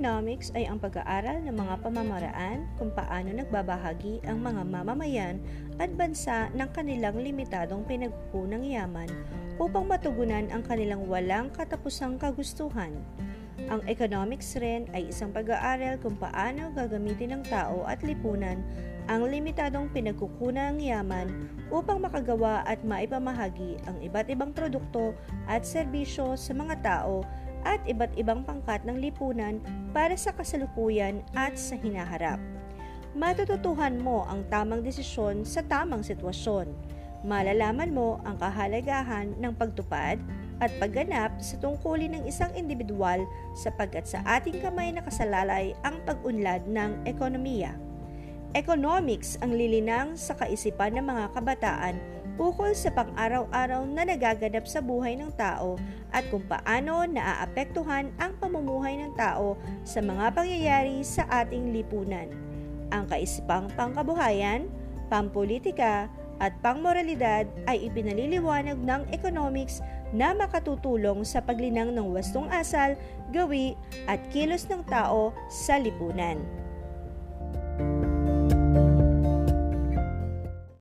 economics ay ang pag-aaral ng mga pamamaraan kung paano nagbabahagi ang mga mamamayan at bansa ng kanilang limitadong pinagkukunang yaman upang matugunan ang kanilang walang katapusang kagustuhan. Ang economics rin ay isang pag-aaral kung paano gagamitin ng tao at lipunan ang limitadong pinagkukunang yaman upang makagawa at maipamahagi ang iba't ibang produkto at serbisyo sa mga tao at iba't ibang pangkat ng lipunan para sa kasalukuyan at sa hinaharap. Matututuhan mo ang tamang desisyon sa tamang sitwasyon. Malalaman mo ang kahalagahan ng pagtupad at pagganap sa tungkulin ng isang individual sapagkat sa ating kamay nakasalalay ang pag-unlad ng ekonomiya. Economics ang lilinang sa kaisipan ng mga kabataan ukol sa pang-araw-araw na nagaganap sa buhay ng tao at kung paano naaapektuhan ang pamumuhay ng tao sa mga pangyayari sa ating lipunan. Ang kaisipang pangkabuhayan, pampolitika, at pangmoralidad ay ipinaliliwanag ng economics na makatutulong sa paglinang ng wastong asal, gawi at kilos ng tao sa lipunan.